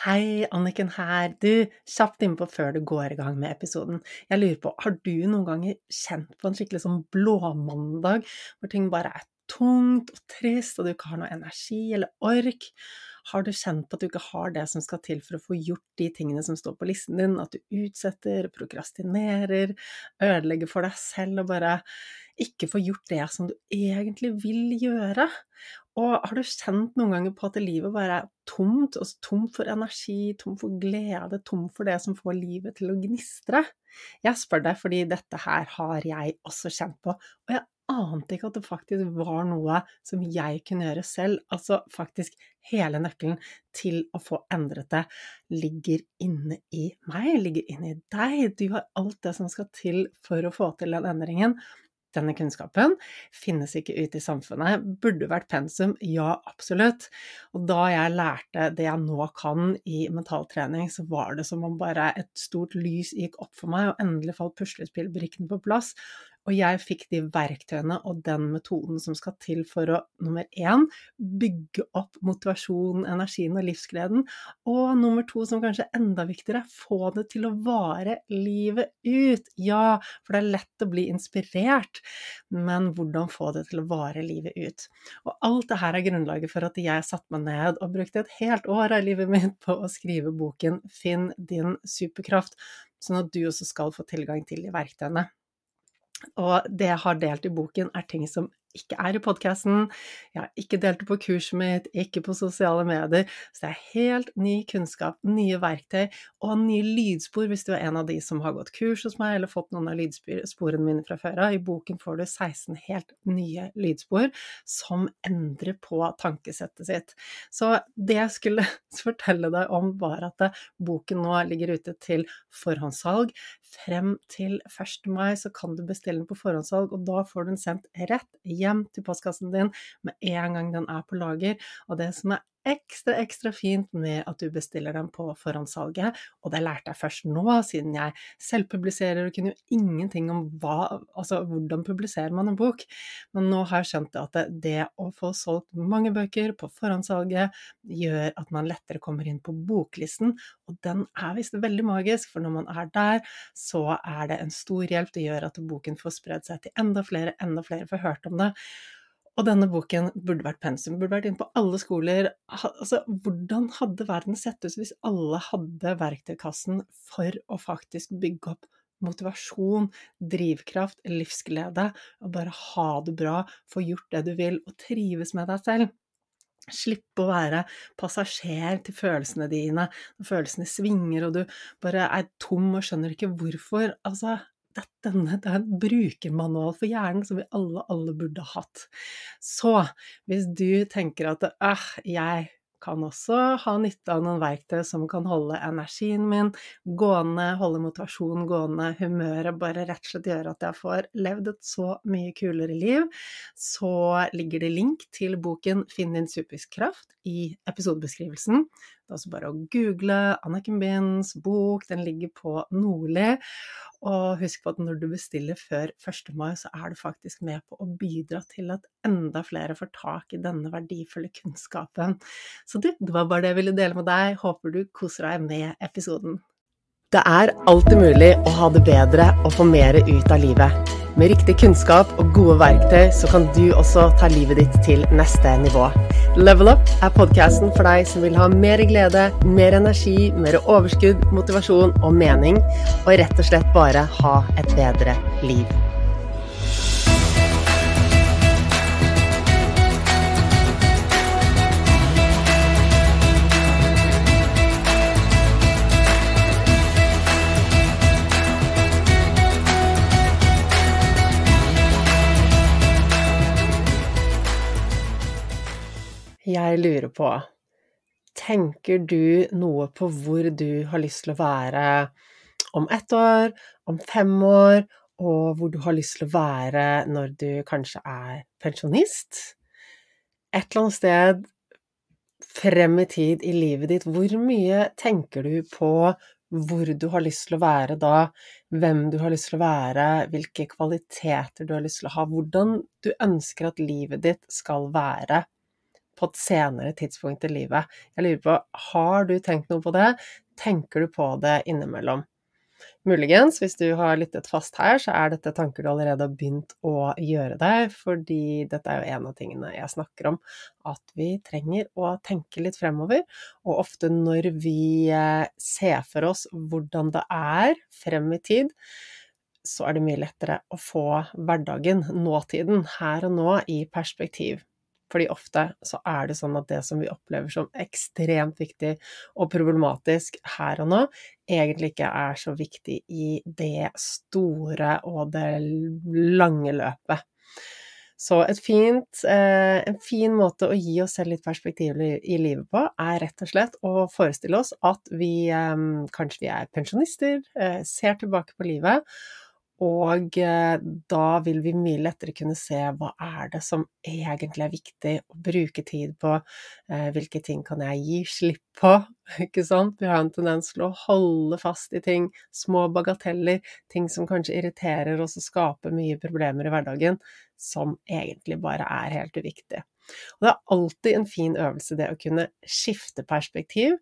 Hei, Anniken her. Du, kjapt innpå før du går i gang med episoden. Jeg lurer på, har du noen ganger kjent på en skikkelig sånn blåmandag, hvor ting bare er tungt og trist, og du ikke har noe energi eller ork? Har du kjent på at du ikke har det som skal til for å få gjort de tingene som står på listen din, at du utsetter, prokrastinerer, ødelegger for deg selv og bare ikke får gjort det som du egentlig vil gjøre? Og har du kjent noen ganger på at livet bare er tomt, altså tomt for energi, tomt for glede, tomt for det som får livet til å gnistre? Jeg spør deg fordi dette her har jeg også kjent på, og jeg ante ikke at det faktisk var noe som jeg kunne gjøre selv. Altså faktisk hele nøkkelen til å få endret det ligger inne i meg, ligger inne i deg. Du har alt det som skal til for å få til den endringen. Denne kunnskapen finnes ikke ute i samfunnet. Burde vært pensum? Ja, absolutt. Og da jeg lærte det jeg nå kan i mentaltrening, så var det som om bare et stort lys gikk opp for meg, og endelig falt puslespillbrikkene på plass. Og jeg fikk de verktøyene og den metoden som skal til for å nummer én bygge opp motivasjonen, energien og livsgleden, og nummer to, som kanskje er enda viktigere, få det til å vare livet ut. Ja, for det er lett å bli inspirert, men hvordan få det til å vare livet ut? Og alt det her er grunnlaget for at jeg satte meg ned og brukte et helt år av livet mitt på å skrive boken Finn din superkraft, sånn at du også skal få tilgang til de verktøyene. Og det jeg har delt i boken, er ting som ikke er i podkasten. Jeg har ikke delt det på kurset mitt, ikke på sosiale medier. Så det er helt ny kunnskap, nye verktøy og nye lydspor hvis du er en av de som har gått kurs hos meg eller fått noen av lydsporene mine fra før av. I boken får du 16 helt nye lydspor som endrer på tankesettet sitt. Så det jeg skulle fortelle deg om, var at boken nå ligger ute til forhåndssalg. Frem til 1. mai så kan du bestille den på forhåndssalg, og da får du den sendt rett til postkassen din med en gang den er på lager. Og det som er ekstra, ekstra fint med at du bestiller dem på forhåndssalget, og det lærte jeg først nå, siden jeg selvpubliserer og kunne jo ingenting om hva, altså hvordan publiserer man en bok, men nå har jeg skjønt at det, å få solgt mange bøker på forhåndssalget gjør at man lettere kommer inn på boklisten, og den er visst veldig magisk, for når man er der, så er det en stor hjelp. Det gjør at boken får spredd seg til enda flere, enda flere får hørt om det. Og denne boken burde vært pensum, burde vært inne på alle skoler. Altså, hvordan hadde verden sett ut hvis alle hadde verktøykassen for å faktisk bygge opp motivasjon, drivkraft, livsglede, og bare ha det bra, få gjort det du vil, og trives med deg selv? Slippe å være passasjer til følelsene dine når følelsene svinger og du bare er tom og skjønner ikke hvorfor. Altså, denne, det er en brukermanual for hjernen som vi alle, alle burde hatt. Så hvis du tenker at øh, jeg kan også ha nytte av noen verktøy som kan holde energien min gående, holde motivasjonen gående, humøret bare rett og slett gjøre at jeg får levd et så mye kulere liv, så ligger det link til boken Finn din superkraft i episodebeskrivelsen. Det er også bare å google Anniken Binds bok, den ligger på Nordli. Og husk på at når du bestiller før 1. mai, så er du faktisk med på å bidra til at enda flere får tak i denne verdifulle kunnskapen. Så du, det var bare det jeg ville dele med deg. Håper du koser deg med episoden. Det er alltid mulig å ha det bedre og få mer ut av livet. Med riktig kunnskap og gode verktøy så kan du også ta livet ditt til neste nivå. Level Up er podkasten for deg som vil ha mer glede, mer energi, mer overskudd, motivasjon og mening, og rett og slett bare ha et bedre liv. Jeg lurer på, tenker du noe på hvor du har lyst til å være om ett år, om fem år, og hvor du har lyst til å være når du kanskje er pensjonist? Et eller annet sted frem i tid i livet ditt, hvor mye tenker du på hvor du har lyst til å være da, hvem du har lyst til å være, hvilke kvaliteter du har lyst til å ha, hvordan du ønsker at livet ditt skal være på et senere tidspunkt i livet. Jeg lurer på, har du tenkt noe på det? Tenker du på det innimellom? Muligens, hvis du har lyttet fast her, så er dette tanker du allerede har begynt å gjøre deg, fordi dette er jo en av tingene jeg snakker om, at vi trenger å tenke litt fremover. Og ofte når vi eh, ser for oss hvordan det er frem i tid, så er det mye lettere å få hverdagen, nåtiden, her og nå, i perspektiv. Fordi ofte så er det sånn at det som vi opplever som ekstremt viktig og problematisk her og nå, egentlig ikke er så viktig i det store og det lange løpet. Så fint, eh, en fin måte å gi oss selv litt perspektiv i livet på, er rett og slett å forestille oss at vi eh, kanskje vi er pensjonister, eh, ser tilbake på livet, og eh, da vil vi mye lettere kunne se hva er det som egentlig er viktig å bruke tid på, eh, hvilke ting kan jeg gi slipp på, ikke sant? Vi har en tendens til å holde fast i ting, små bagateller, ting som kanskje irriterer oss og skaper mye problemer i hverdagen, som egentlig bare er helt uviktig. Og det er alltid en fin øvelse det å kunne skifte perspektiv,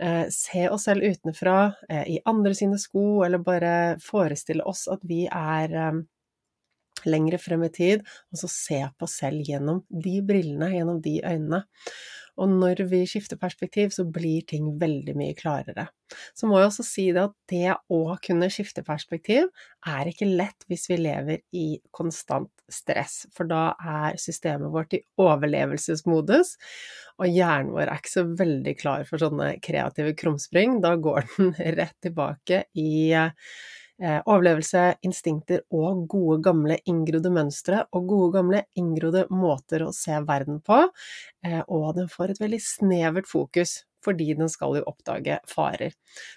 eh, se oss selv utenfra, eh, i andre sine sko, eller bare forestille oss at vi er eh, lengre frem i tid, og så se på oss selv gjennom de brillene, gjennom de øynene. Og når vi skifter perspektiv, så blir ting veldig mye klarere. Så må jeg også si det at det å kunne skifte perspektiv er ikke lett hvis vi lever i konstant stress, for da er systemet vårt i overlevelsesmodus, og hjernen vår er ikke så veldig klar for sånne kreative krumspring. Da går den rett tilbake i Eh, overlevelse, instinkter og gode, gamle inngrodde mønstre og gode, gamle inngrodde måter å se verden på, eh, og den får et veldig snevert fokus fordi den skal jo oppdage farer.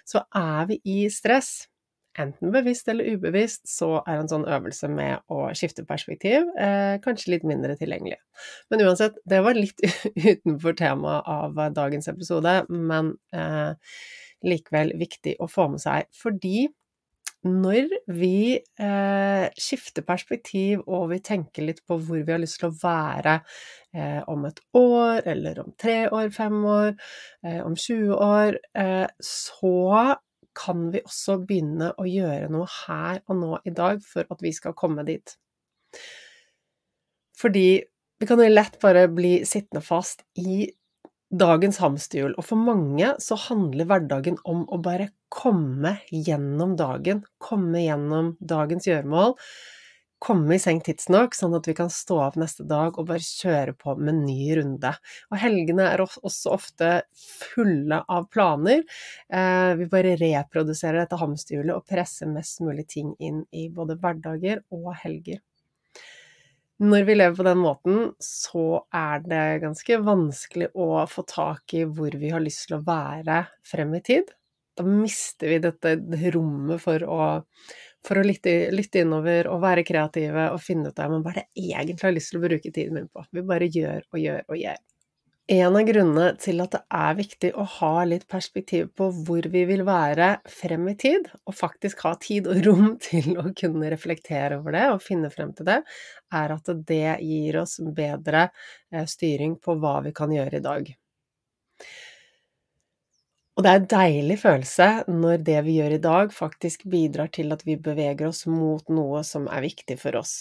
Så er vi i stress, enten bevisst eller ubevisst, så er en sånn øvelse med å skifte perspektiv eh, kanskje litt mindre tilgjengelig. Men uansett, det var litt utenfor temaet av dagens episode, men eh, likevel viktig å få med seg, fordi når vi eh, skifter perspektiv og vi tenker litt på hvor vi har lyst til å være eh, om et år, eller om tre år, fem år, eh, om 20 år, eh, så kan vi også begynne å gjøre noe her og nå i dag for at vi skal komme dit. Fordi vi kan jo lett bare bli sittende fast i dagens hamsterhjul, og for mange så handler hverdagen om å bare komme gjennom dagen, komme gjennom dagens gjøremål, komme i seng tidsnok, sånn at vi kan stå av neste dag og bare kjøre på med ny runde. Og helgene er også ofte fulle av planer. Eh, vi bare reproduserer dette hamsterhjulet og presser mest mulig ting inn i både hverdager og helger. Når vi lever på den måten, så er det ganske vanskelig å få tak i hvor vi har lyst til å være frem i tid. Da mister vi dette rommet for å, for å lytte, lytte, innover og være kreative og finne ut av hva det jeg egentlig har lyst til å bruke tiden min på. Vi bare gjør og gjør og gjør. En av grunnene til at det er viktig å ha litt perspektiv på hvor vi vil være frem i tid, og faktisk ha tid og rom til å kunne reflektere over det og finne frem til det, er at det gir oss bedre eh, styring på hva vi kan gjøre i dag. Og det er en deilig følelse når det vi gjør i dag, faktisk bidrar til at vi beveger oss mot noe som er viktig for oss.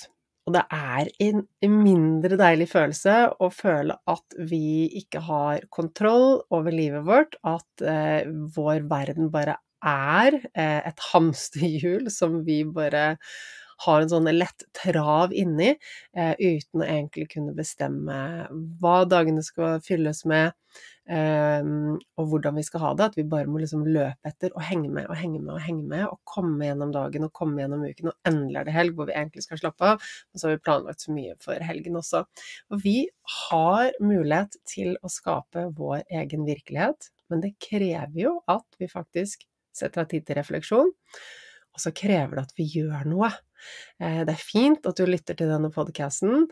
Og det er en mindre deilig følelse å føle at vi ikke har kontroll over livet vårt, at eh, vår verden bare er eh, et hamsterhjul som vi bare har en sånn lett trav inni, eh, uten å egentlig kunne bestemme hva dagene skal fylles med, eh, og hvordan vi skal ha det. At vi bare må liksom løpe etter og henge med og henge med og henge med, og komme gjennom dagen og komme gjennom uken, og endelig er det helg hvor vi egentlig skal slappe av. Og så har vi planlagt så mye for helgen også. Og vi har mulighet til å skape vår egen virkelighet, men det krever jo at vi faktisk setter av tid til refleksjon. Og så krever det at vi gjør noe. Eh, det er fint at du lytter til denne podkasten,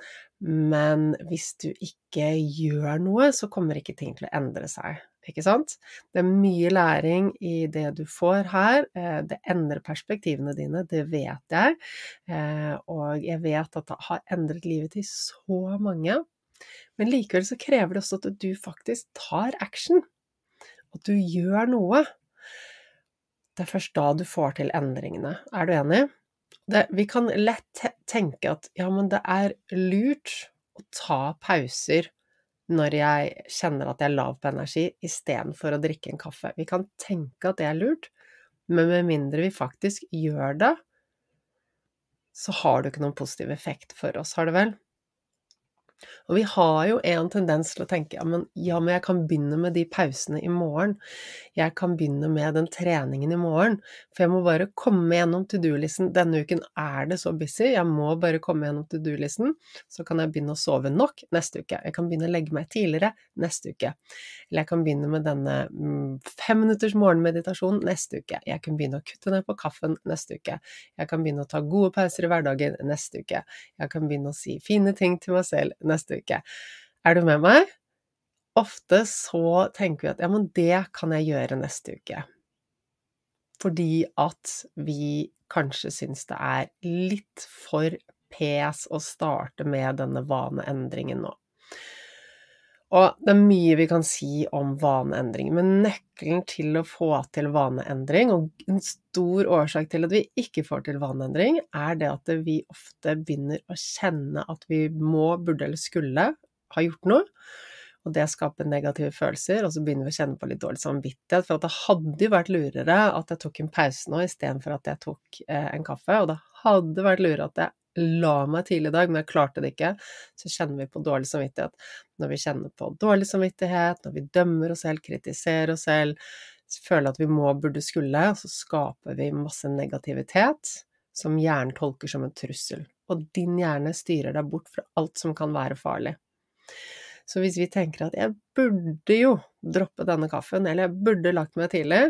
men hvis du ikke gjør noe, så kommer ikke ting til å endre seg. Ikke sant? Det er mye læring i det du får her. Eh, det endrer perspektivene dine, det vet jeg. Eh, og jeg vet at det har endret livet til så mange. Men likevel så krever det også at du faktisk tar action. At du gjør noe. Det er først da du får til endringene. Er du enig? Det, vi kan lett tenke at ja, men det er lurt å ta pauser når jeg kjenner at jeg er lav på energi, istedenfor å drikke en kaffe. Vi kan tenke at det er lurt, men med mindre vi faktisk gjør det, så har det ikke noen positiv effekt for oss, har det vel? Og vi har jo en tendens til å tenke ja men, ja, men jeg kan begynne med de pausene i morgen. Jeg kan begynne med den treningen i morgen. For jeg må bare komme gjennom to do-listen. Denne uken er det så busy, jeg må bare komme gjennom to do-listen. Så kan jeg begynne å sove nok neste uke. Jeg kan begynne å legge meg tidligere neste uke. Eller jeg kan begynne med denne mm, femminutters morgenmeditasjon neste uke. Jeg kan begynne å kutte ned på kaffen neste uke. Jeg kan begynne å ta gode pauser i hverdagen neste uke. Jeg kan begynne å si fine ting til meg selv neste uke. Er du med meg? Ofte så tenker vi at ja, men det kan jeg gjøre neste uke. Fordi at vi kanskje syns det er litt for pes å starte med denne vaneendringen nå. Og det er mye vi kan si om vaneendring, men nøkkelen til å få til vaneendring, og en stor årsak til at vi ikke får til vaneendring, er det at vi ofte begynner å kjenne at vi må, burde eller skulle ha gjort noe. Og det skaper negative følelser, og så begynner vi å kjenne på litt dårlig samvittighet. For det hadde jo vært lurere at jeg tok en pause nå istedenfor at jeg tok eh, en kaffe. Og det hadde vært lurere at jeg la meg tidlig i dag, men jeg klarte det ikke, så kjenner vi på dårlig samvittighet. Når vi kjenner på dårlig samvittighet, når vi dømmer oss selv, kritiserer oss selv, føler at vi må, burde, skulle, så skaper vi masse negativitet som hjernen tolker som en trussel. Og din hjerne styrer deg bort fra alt som kan være farlig. Så hvis vi tenker at jeg burde jo droppe denne kaffen, eller jeg burde lagt meg tidlig,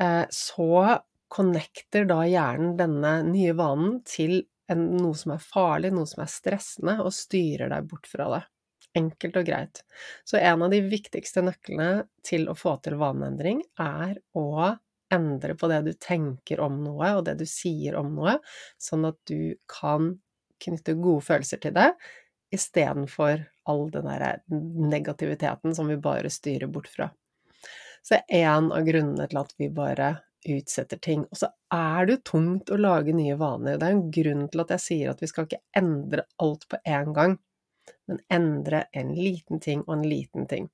eh, så connecter da hjernen denne nye vanen til en, noe som er farlig, noe som er stressende, og styrer deg bort fra det. Enkelt og greit. Så en av de viktigste nøklene til å få til vaneendring er å endre på det du tenker om noe, og det du sier om noe, sånn at du kan knytte gode følelser til det, istedenfor all den der negativiteten som vi bare styrer bort fra. Så en av grunnene til at vi bare utsetter ting. Og så er det jo tungt å lage nye vaner. Det er en grunn til at jeg sier at vi skal ikke endre alt på en gang, men endre en liten ting og en liten ting.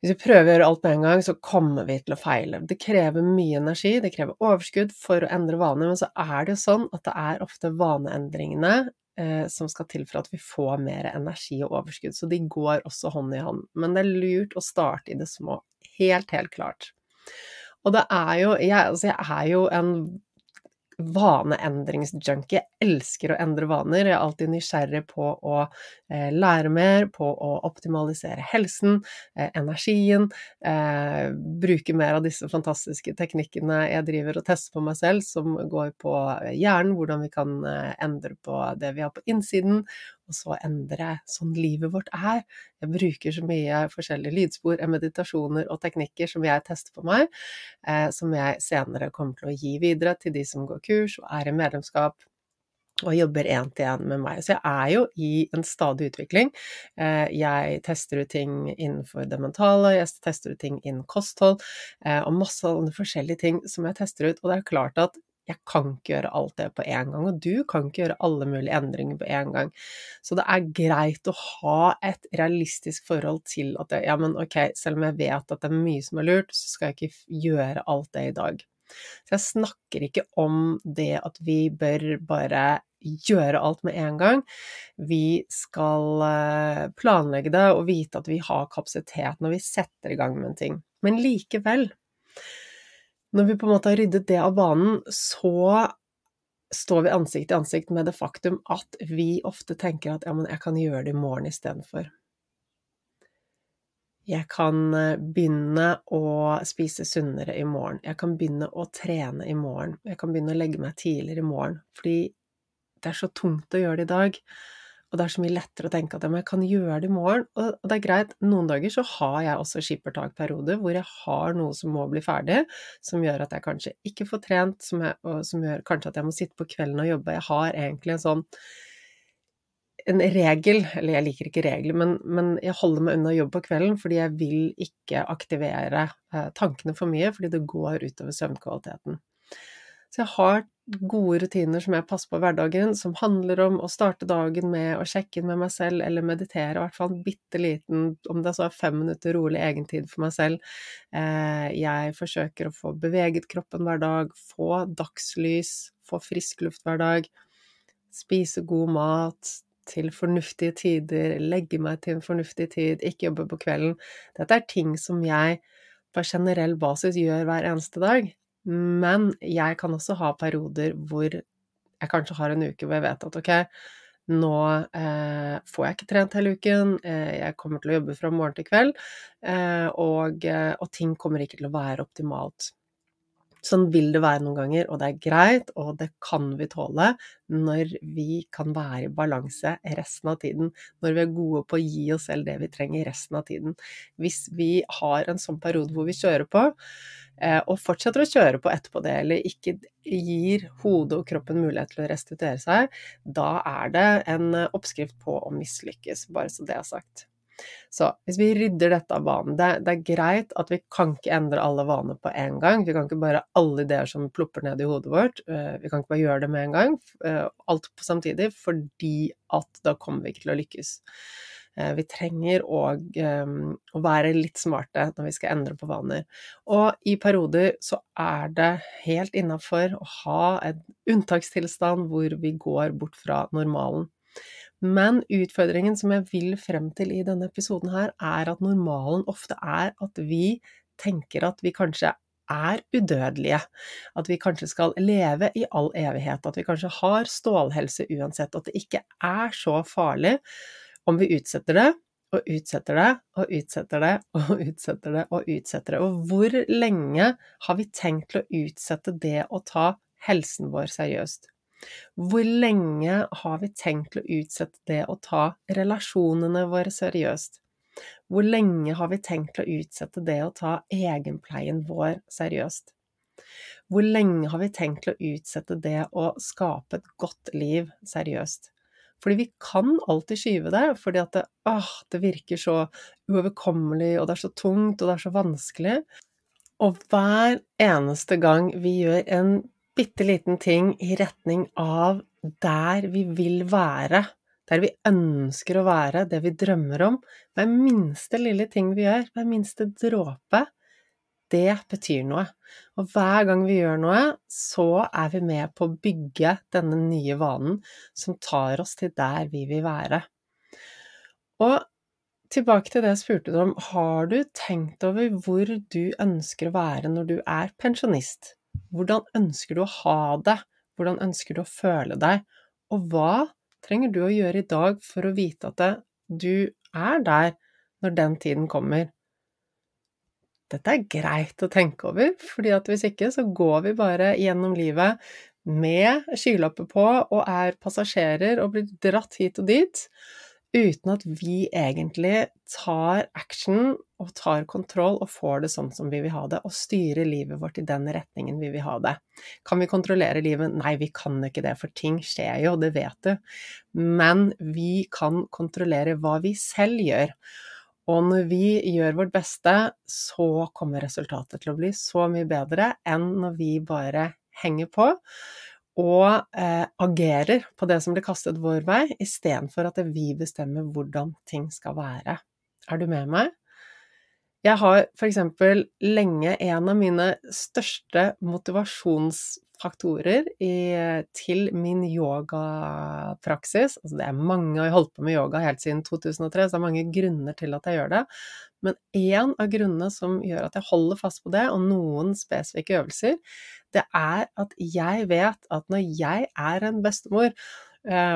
Hvis vi prøver å gjøre alt på en gang, så kommer vi til å feile. Det krever mye energi, det krever overskudd for å endre vaner, men så er det jo sånn at det er ofte vaneendringene eh, som skal til for at vi får mer energi og overskudd, så de går også hånd i hånd. Men det er lurt å starte i det små. Helt, helt klart. Og det er jo jeg, altså jeg er jo en vaneendringsjunkie. Jeg elsker å endre vaner. Jeg er alltid nysgjerrig på å eh, lære mer, på å optimalisere helsen, eh, energien, eh, bruke mer av disse fantastiske teknikkene jeg driver og tester på meg selv, som går på hjernen, hvordan vi kan eh, endre på det vi har på innsiden, og så endre sånn livet vårt er. Jeg bruker så mye forskjellige lydspor, meditasjoner og teknikker som jeg tester på meg, eh, som jeg senere kommer til å gi videre til de som går kurs og er i medlemskap og jobber én til én med meg. Så jeg er jo i en stadig utvikling. Eh, jeg tester ut ting innenfor det mentale, jeg tester ut ting innen kosthold, eh, og masse forskjellige ting som jeg tester ut. Og det er klart at jeg kan ikke gjøre alt det på en gang, og du kan ikke gjøre alle mulige endringer på en gang. Så det er greit å ha et realistisk forhold til at det, ja, men ok, selv om jeg vet at det er mye som er lurt, så skal jeg ikke gjøre alt det i dag. Så jeg snakker ikke om det at vi bør bare gjøre alt med en gang. Vi skal eh, planlegge det og vite at vi har kapasitet når vi setter i gang med en ting. Men likevel, når vi på en måte har ryddet det av banen, så står vi ansikt til ansikt med det faktum at vi ofte tenker at ja, men jeg kan gjøre det i morgen istedenfor. Jeg kan eh, begynne å spise sunnere i morgen. Jeg kan begynne å trene i morgen. Jeg kan begynne å legge meg tidligere i morgen. Fordi det er så tungt å gjøre det i dag. Og det er så mye lettere å tenke at jeg kan gjøre det i morgen. Og det er greit, noen dager så har jeg også skippertakperioder hvor jeg har noe som må bli ferdig, som gjør at jeg kanskje ikke får trent, som, jeg, og som gjør kanskje at jeg må sitte på kvelden og jobbe. Jeg har egentlig en sånn en regel, eller jeg liker ikke regler, men, men, jeg holder meg unna jobb på kvelden fordi jeg vil ikke aktivere eh, tankene for mye, fordi det går utover søvnkvaliteten. Så jeg har gode rutiner som jeg passer på hverdagen, som handler om å starte dagen med å sjekke inn med meg selv, eller meditere, i hvert fall en bitte liten, om det så er fem minutter rolig egentid for meg selv. Eh, jeg forsøker å få beveget kroppen hver dag, få dagslys, få frisk luft hver dag, spise god mat, til fornuftige tider, legge meg til en fornuftig tid, ikke jobbe på kvelden. Dette er ting som jeg på generell basis gjør hver eneste dag. Men jeg kan også ha perioder hvor jeg kanskje har en uke hvor jeg vet at ok, nå eh, får jeg ikke trent hele uken, eh, jeg kommer til å jobbe fra morgen til kveld, eh, og, eh, og ting kommer ikke til å være optimalt. Sånn vil det være noen ganger, og det er greit, og det kan vi tåle når vi kan være i balanse resten av tiden. Når vi er gode på å gi oss selv det vi trenger resten av tiden. Hvis vi har en sånn periode hvor vi kjører på, eh, og fortsetter å kjøre på etterpå det, eller ikke gir hodet og kroppen mulighet til å restituere seg, da er det en oppskrift på å mislykkes, bare så det er sagt. Så hvis vi rydder dette av vanen det, det, er greit at vi kan ikke endre alle vaner på en gang. Vi kan ikke bare alle ideer som plopper ned i hodet vårt, eh, vi kan ikke bare gjøre det med en gang. Eh, alt på samtidig, fordi at da kommer vi ikke til å lykkes. Eh, vi trenger å, å være litt smarte når vi skal endre på vaner. Og i perioder så er det helt innafor å ha en unntakstilstand hvor vi går bort fra normalen. Men utfordringen som jeg vil frem til i denne episoden her, er at normalen ofte er at vi tenker at vi kanskje er udødelige. At vi kanskje skal leve i all evighet. At vi kanskje har stålhelse uansett. At det ikke er så farlig om vi utsetter det og utsetter det og utsetter det og utsetter det og utsetter det. Og hvor lenge har vi tenkt å utsette det å ta helsen vår seriøst? Hvor lenge har vi tenkt å utsette det å ta relasjonene våre seriøst? Hvor lenge har vi tenkt å utsette det å ta egenpleien vår seriøst? Hvor lenge har vi tenkt å utsette det å skape et godt liv seriøst? Fordi vi kan alltid skyve det, fordi at det, åh, det virker så uoverkommelig, og det er så tungt, og det er så vanskelig. Og hver eneste gang vi gjør en bitte liten ting i retning av der vi vil være, der vi ønsker å være, det vi drømmer om. Hver minste lille ting vi gjør, hver minste dråpe, det betyr noe. Og hver gang vi gjør noe, så er vi med på å bygge denne nye vanen som tar oss til der vi vil være. Og tilbake til det jeg spurte deg om, har du tenkt over hvor du ønsker å være når du er pensjonist? Hvordan ønsker du å ha det? Hvordan ønsker du å føle deg? Og hva trenger du å gjøre i dag for å vite at du er der når den tiden kommer? Dette er greit å tenke over, at hvis ikke så går vi bare gjennom livet med skylapper på og er passasjerer og blir dratt hit og dit, uten at vi egentlig tar action og tar kontroll og får det sånn som vi vil ha det, og styrer livet vårt i den retningen vi vil ha det. Kan vi kontrollere livet? Nei, vi kan ikke det, for ting skjer jo, det vet du. Men vi kan kontrollere hva vi selv gjør. Og når vi gjør vårt beste, så kommer resultatet til å bli så mye bedre enn når vi bare henger på og eh, agerer på det som blir kastet vår vei, istedenfor at vi bestemmer hvordan ting skal være. Er du med meg? Jeg har for eksempel lenge en av mine største motivasjonsfaktorer i, til min yogapraksis Altså det er mange, og jeg har holdt på med yoga helt siden 2003, så det er mange grunner til at jeg gjør det. Men én av grunnene som gjør at jeg holder fast på det, og noen spesifikke øvelser, det er at jeg vet at når jeg er en bestemor,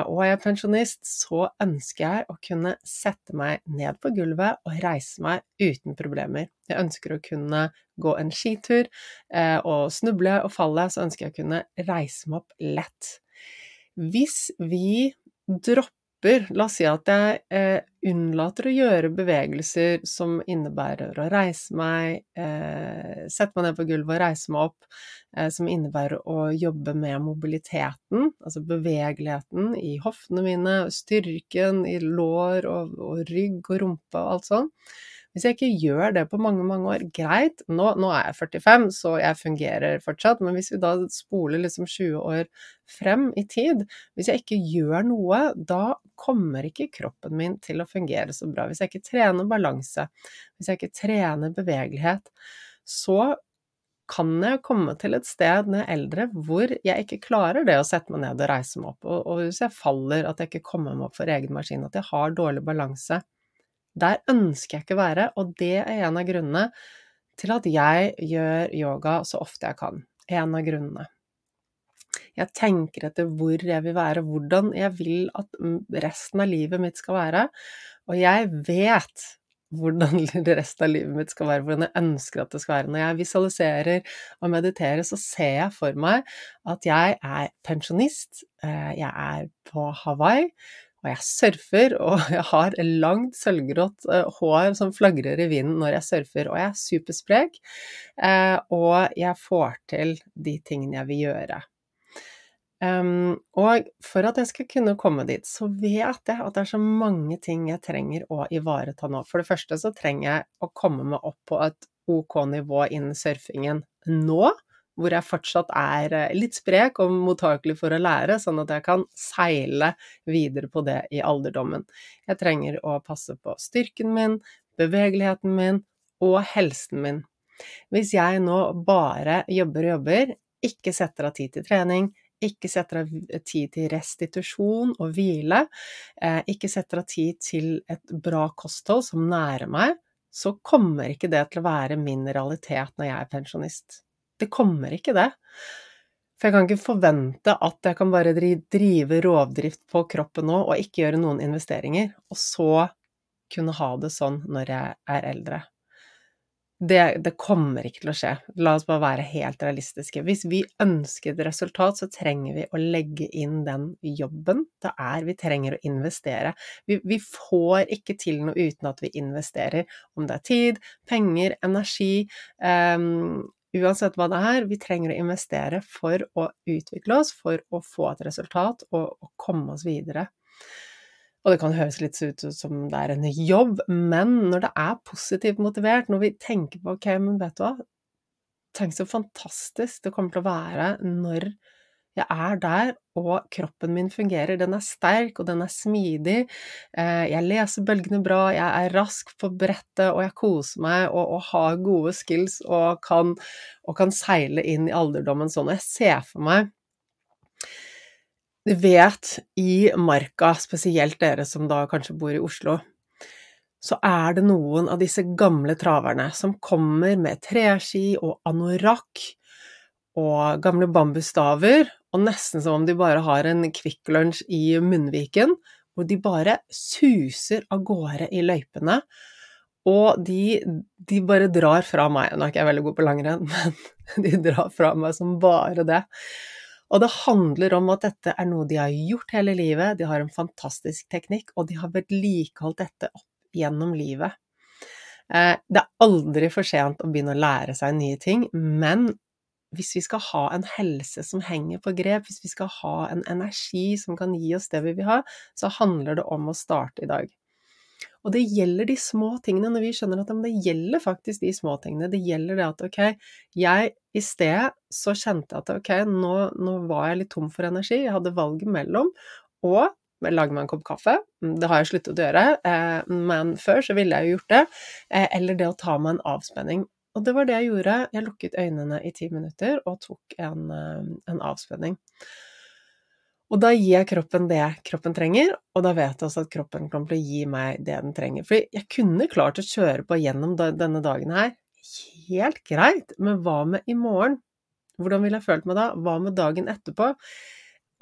og jeg er pensjonist, så ønsker jeg å kunne sette meg ned på gulvet og reise meg uten problemer. Jeg ønsker å kunne gå en skitur, eh, og snuble og falle, så ønsker jeg å kunne reise meg opp lett. Hvis vi dropper stopper La oss si at jeg eh, unnlater å gjøre bevegelser som innebærer å reise meg, eh, sette meg ned på gulvet og reise meg opp, eh, som innebærer å jobbe med mobiliteten, altså bevegeligheten i hoftene mine, styrken i lår og, og rygg og rumpe og alt sånn. Hvis jeg ikke gjør det på mange, mange år, greit, nå, nå, er jeg 45, så jeg fungerer fortsatt, men hvis vi da spoler liksom 20 år frem i tid, hvis jeg ikke gjør noe, da kommer ikke kroppen min til å fungere så bra. Hvis jeg ikke trener balanse, hvis jeg ikke trener bevegelighet, så kan jeg komme til et sted når jeg er eldre hvor jeg ikke klarer det å sette meg ned og reise meg opp, og, og hvis jeg faller, at jeg ikke kommer meg opp for egen maskin, at jeg har dårlig balanse. Der ønsker jeg ikke å være, og det er en av grunnene til at jeg gjør yoga så ofte jeg kan. En av grunnene. Jeg tenker etter hvor jeg vil være, hvordan jeg vil at resten av livet mitt skal være, og jeg vet hvordan resten av livet mitt skal være, hvordan jeg ønsker at det skal være. Når jeg visualiserer og mediterer, så ser jeg for meg at jeg er pensjonist, eh, jeg er på Hawaii, og jeg surfer, og jeg har langt sølvgrått eh, hår som flagrer i vinden når jeg surfer, og jeg er supersprek, eh, og jeg får til de tingene jeg vil gjøre. Og for at jeg skal kunne komme dit, så vet jeg at det er så mange ting jeg trenger å ivareta nå. For det første så trenger jeg å komme meg opp på et ok nivå innen surfingen nå hvor jeg fortsatt er eh, litt sprek og mottakelig for å lære, sånn at jeg kan seile videre på det i alderdommen. Jeg trenger å passe på styrken min, bevegeligheten min og helsen min. Hvis jeg nå bare jobber og jobber, ikke setter av tid til trening, ikke setter av tid til restitusjon og hvile, eh, ikke setter av tid til et bra kosthold som nærer meg, så kommer ikke det til å være min realitet når jeg er pensjonist. Det kommer ikke det. For jeg kan ikke forvente at jeg kan bare drive rovdrift på kroppen nå og ikke gjøre noen investeringer, og så kunne ha det sånn når jeg er eldre. Det, det, kommer ikke til å skje. La oss bare være helt realistiske. Hvis vi ønsker et resultat, så trenger vi å legge inn den jobben det er. Vi trenger å investere. Vi, vi får ikke til noe uten at vi investerer. Om det er tid, penger, energi, um, uansett hva det er, vi trenger å investere for å utvikle oss, for å få et resultat og, og komme oss videre. Og det kan høres litt ut som det er en jobb, men når det er positivt motivert, når vi tenker på ok, men vet du hva, tenk så fantastisk det kommer til å være når jeg er der, og kroppen min fungerer. Den er sterk, og den er smidig. Eh, jeg leser bølgene bra, jeg er rask på brettet, og jeg koser meg og, og har gode skills og kan, og kan, seile inn i alderdommen sånn. Jeg ser for meg vet, i marka, spesielt dere som da kanskje bor i Oslo, så er det noen av disse gamle traverne som kommer med treski og anorakk og gamle bambusstaver, og nesten som om de bare har en Kvikk Lunsj i munnviken, hvor de bare suser av gårde i løypene. Og de, de, bare drar fra meg. Nå er ikke jeg veldig god på langrenn, men de drar fra meg som bare det. Og det handler om at dette er noe de har gjort hele livet, de har en fantastisk teknikk, og de har vedlikeholdt dette opp gjennom livet. Eh, det er aldri for sent å begynne å lære seg nye ting, men hvis vi skal ha en helse som henger på grep, hvis vi skal ha en energi som kan gi oss det vi vil ha, så handler det om å starte i dag. Og det gjelder de små tingene, når vi skjønner at det gjelder faktisk de små tingene. Det gjelder det at ok, jeg i sted så kjente jeg at ok, nå, nå var jeg litt tom for energi, jeg hadde valget mellom å lage meg en kopp kaffe, det har jeg sluttet å gjøre, eh, men før så ville jeg jo gjort det, eh, eller det å ta meg en avspenning. Og det var det jeg gjorde. Jeg lukket øynene i ti minutter og tok en, eh, en, avspenning. Og da gir jeg kroppen det kroppen trenger, og da vet jeg også at kroppen kommer til å gi meg det den trenger. For jeg kunne klart å kjøre på gjennom denne dagen her helt greit, men hva med i morgen? Hvordan ville jeg følt meg da? Hva med dagen etterpå?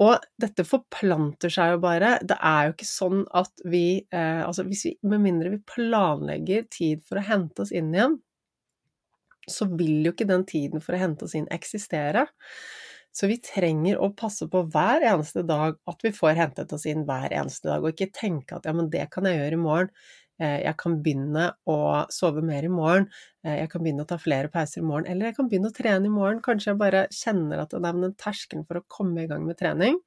Og dette forplanter seg jo bare. Det er jo ikke sånn at vi eh, Altså vi, med mindre vi planlegger tid for å hente oss inn igjen, så vil jo ikke den tiden for å hente oss inn eksistere. Så vi trenger å passe på hver eneste dag at vi får hentet oss inn hver eneste dag, og ikke tenke at ja, men det kan jeg gjøre i morgen. Eh, jeg kan begynne å sove mer i morgen, eh, jeg kan begynne å ta flere pauser i morgen, eller jeg kan begynne å trene i morgen. Kanskje jeg bare kjenner at den terskelen for å komme i gang med trening,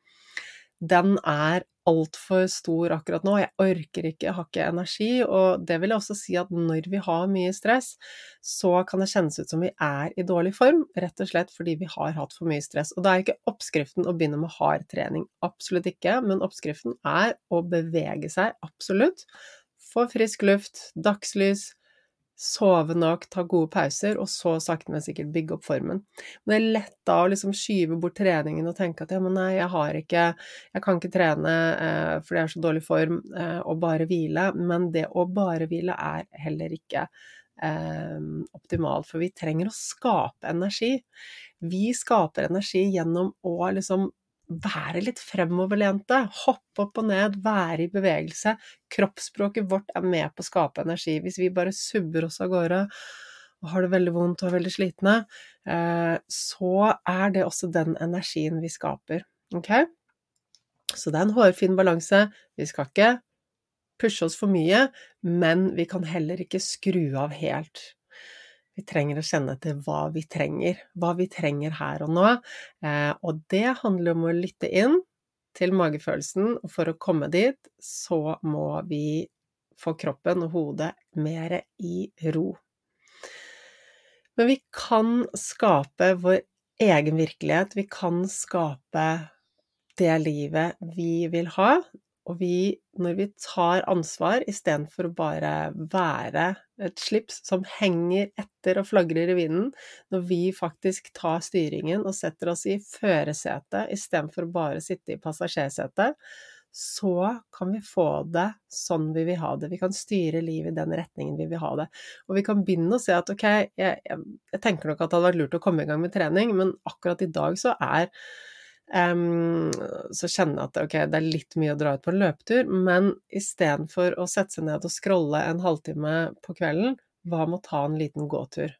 den er altfor stor akkurat nå. Jeg orker ikke, jeg har ikke energi. Og det vil jeg også si at når vi har mye stress, så kan det kjennes ut som vi er i dårlig form, rett og slett fordi vi har hatt for mye stress. Og da er ikke oppskriften å begynne med hard trening, absolutt ikke, men oppskriften er å bevege seg, absolutt. Få frisk luft, dagslys, sove nok, ta gode pauser, og så sakte, men sikkert bygge opp formen. Men det er lett da å liksom skyve bort treningen og tenke at ja, men nei, jeg har ikke Jeg kan ikke trene eh, fordi jeg er så dårlig form, eh, og bare hvile. Men det å bare hvile er heller ikke eh, optimalt, for vi trenger å skape energi. Vi skaper energi gjennom å liksom være litt fremoverlente. Hoppe opp og ned, være i bevegelse. Kroppsspråket vårt er med på å skape energi. Hvis vi bare subber oss av gårde og har det veldig vondt og er veldig slitne, eh, så er det også den energien vi skaper. Ok? Så det er en hårfin balanse. Vi skal ikke pushe oss for mye, men vi kan heller ikke skru av helt. Vi trenger å kjenne etter hva vi trenger, hva vi trenger her og nå. Eh, og det handler om å lytte inn til magefølelsen, og for å komme dit, så må vi få kroppen og hodet mer i ro. Men vi kan skape vår egen virkelighet, vi kan skape det livet vi vil ha, og vi, når vi tar ansvar istedenfor å bare være et slips som henger etter og flagrer i vinden, når vi faktisk tar styringen og setter oss i førersetet istedenfor å bare sitte i passasjersetet, så kan vi få det sånn vi vil ha det. Vi kan styre livet i den retningen vi vil ha det. Og vi kan begynne å se at ok, jeg, jeg, jeg tenker nok at det hadde vært lurt å komme i gang med trening, men akkurat i dag så er Um, så kjenner jeg at ok, det er litt mye å dra ut på en løpetur, men istedenfor å sette seg ned og scrolle en halvtime på kvelden, hva med å ta en liten gåtur?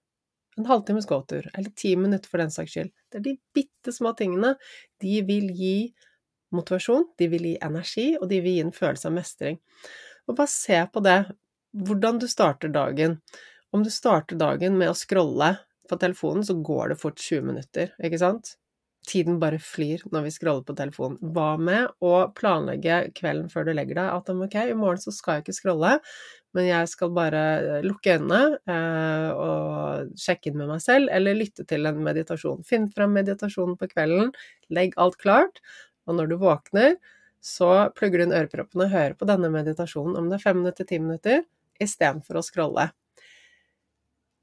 En halvtimes gåtur, eller ti minutter for den saks skyld. Det er de bitte små tingene. De vil gi motivasjon, de vil gi energi, og de vil gi en følelse av mestring. Og bare se på det, hvordan du starter dagen. Om du starter dagen med å scrolle på telefonen, så går det fort 20 minutter, ikke sant? Tiden bare flyr når vi scroller på telefonen. Hva med å planlegge kvelden før du legger deg at ok, i morgen så skal jeg ikke scrolle, men jeg skal bare eh, lukke øynene eh, og sjekke inn med meg selv, eller lytte til en meditasjon. Finn fram meditasjonen på kvelden, legg alt klart, og når du våkner, så plugger du inn øreproppene og hører på denne meditasjonen, om det er fem minutter, ti minutter, istedenfor å scrolle.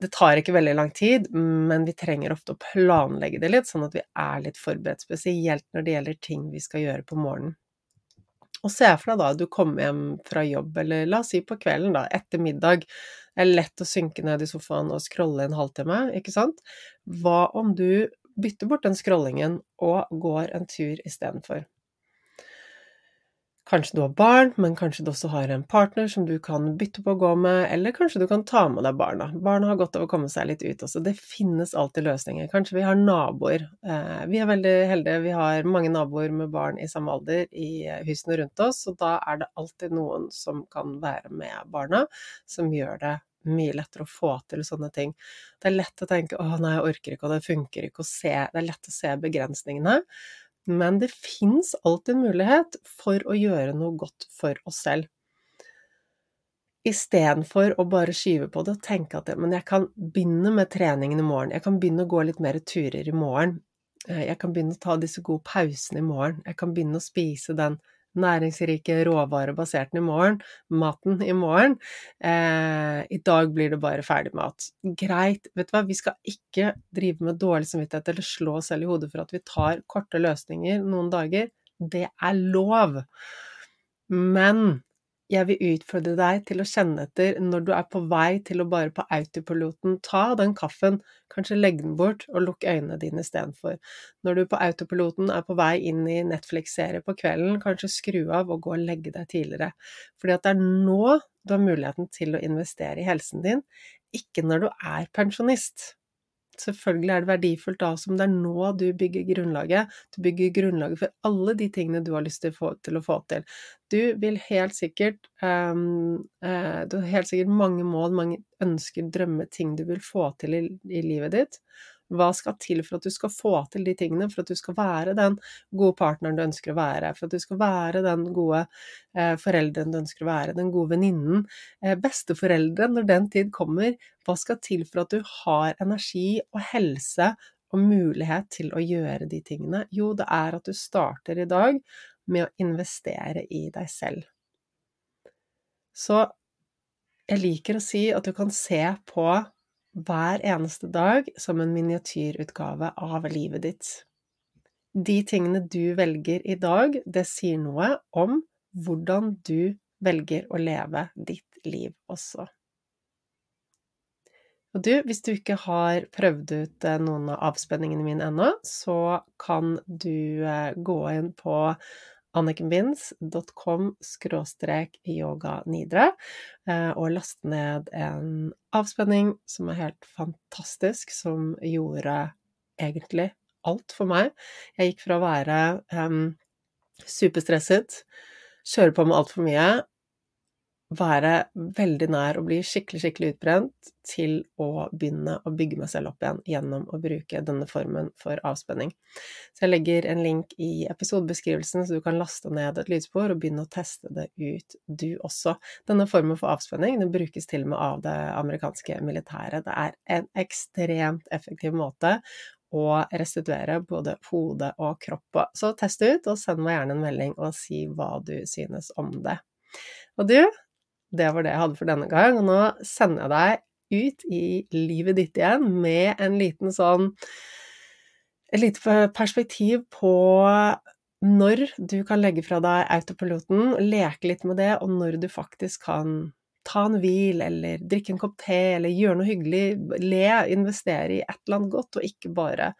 Det tar ikke veldig lang tid, men vi trenger ofte å planlegge det litt, sånn at vi er litt forberedt, spesielt når det gjelder ting vi skal gjøre på morgenen. Og se for deg da at du kommer hjem fra jobb, eller la oss si på kvelden, da, etter middag. Det er lett å synke ned i sofaen og scrolle en halvtime, ikke sant? Hva om du bytter bort den scrollingen og går en tur istedenfor? Kanskje du har barn, men kanskje du også har en partner som du kan bytte på å gå med, eller kanskje du kan ta med deg barna. Barna har godt av å komme seg litt ut også. Det finnes alltid løsninger. Kanskje vi har naboer. Eh, vi er veldig heldige, vi har mange naboer med barn i samme alder i husene rundt oss, og da er det alltid noen som kan være med barna, som gjør det mye lettere å få til sånne ting. Det er lett å tenke 'å nei, jeg orker ikke', og det funker ikke å se Det er lett å se begrensningene. Men det fins alltid mulighet for å gjøre noe godt for oss selv. Istedenfor å bare skyve på det og tenke at men jeg kan begynne med treningen i morgen, jeg kan begynne å gå litt mer turer i morgen, eh, jeg kan begynne å ta disse gode pausene i morgen, jeg kan begynne å spise den næringsrike råvarebaserte i morgen, maten i morgen. Eh, I dag blir det bare ferdigmat. Greit, vet du hva, vi skal ikke drive med dårlig samvittighet eller slå oss selv i hodet for at vi tar korte løsninger noen dager. Det er lov. Men jeg vil utfordre deg til å kjenne etter når du er på vei til å bare på autopiloten ta den kaffen, kanskje legge den bort og lukke øynene dine istedenfor. Når du på autopiloten er på vei inn i Netflix-serie på kvelden, kanskje skru av og gå og legge deg tidligere. Fordi at det er nå du har muligheten til å investere i helsen din, ikke når du er pensjonist. Selvfølgelig er det verdifullt da som det er nå du bygger grunnlaget. Du bygger grunnlaget for alle de tingene du har lyst til å få til. Å få til. Du vil helt sikkert um, uh, Du har helt sikkert mange mål, mange ønsker, drømmer, ting du vil få til i, i livet ditt. Hva skal til for at du skal få til de tingene, for at du skal være den gode partneren du ønsker å være, for at du skal være den gode eh, forelderen du ønsker å være, den gode venninnen, eh, besteforelderen når den tid kommer? Hva skal til for at du har energi og helse og mulighet til å gjøre de tingene? Jo, det er at du starter i dag med å investere i deg selv. Så jeg liker å si at du kan se på hver eneste dag som en miniatyrutgave av livet ditt. De tingene du velger i dag, det sier noe om hvordan du velger å leve ditt liv også. Og du, hvis du ikke har prøvd ut eh, noen av avspenningene mine ennå, så kan du eh, gå inn på annikenbinds.com yoganidre eh, og laste ned en avspenning som er helt fantastisk, som gjorde egentlig alt for meg. Jeg gikk fra å være um, superstresset, kjøre på med altfor mye, være veldig nær å bli skikkelig, skikkelig utbrent, til å begynne å bygge meg selv opp igjen gjennom å bruke denne formen for avspenning. Så jeg legger en link i episodebeskrivelsen, så du kan laste ned et lydspor og begynne å teste det ut, du også. Denne formen for avspenning den brukes til og med av det amerikanske militæret. Det er en ekstremt effektiv måte å restituere både hode og kropp på. Så test det ut, og send meg gjerne en melding og si hva du synes om det. Og du, det var det jeg hadde for denne gang, og nå sender jeg deg ut i livet ditt igjen med en liten sånn Et lite perspektiv på når du kan legge fra deg autopiloten, leke litt med det, og når du faktisk kan ta en hvil, eller drikke en kopp te, eller gjøre noe hyggelig, le, investere i et eller annet godt, og ikke bare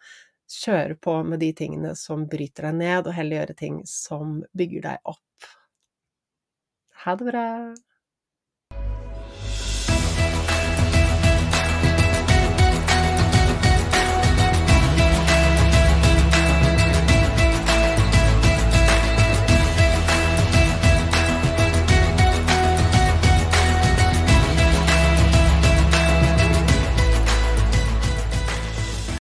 kjøre på med de tingene som bryter deg ned, og heller gjøre ting som bygger deg opp. Ha det bra!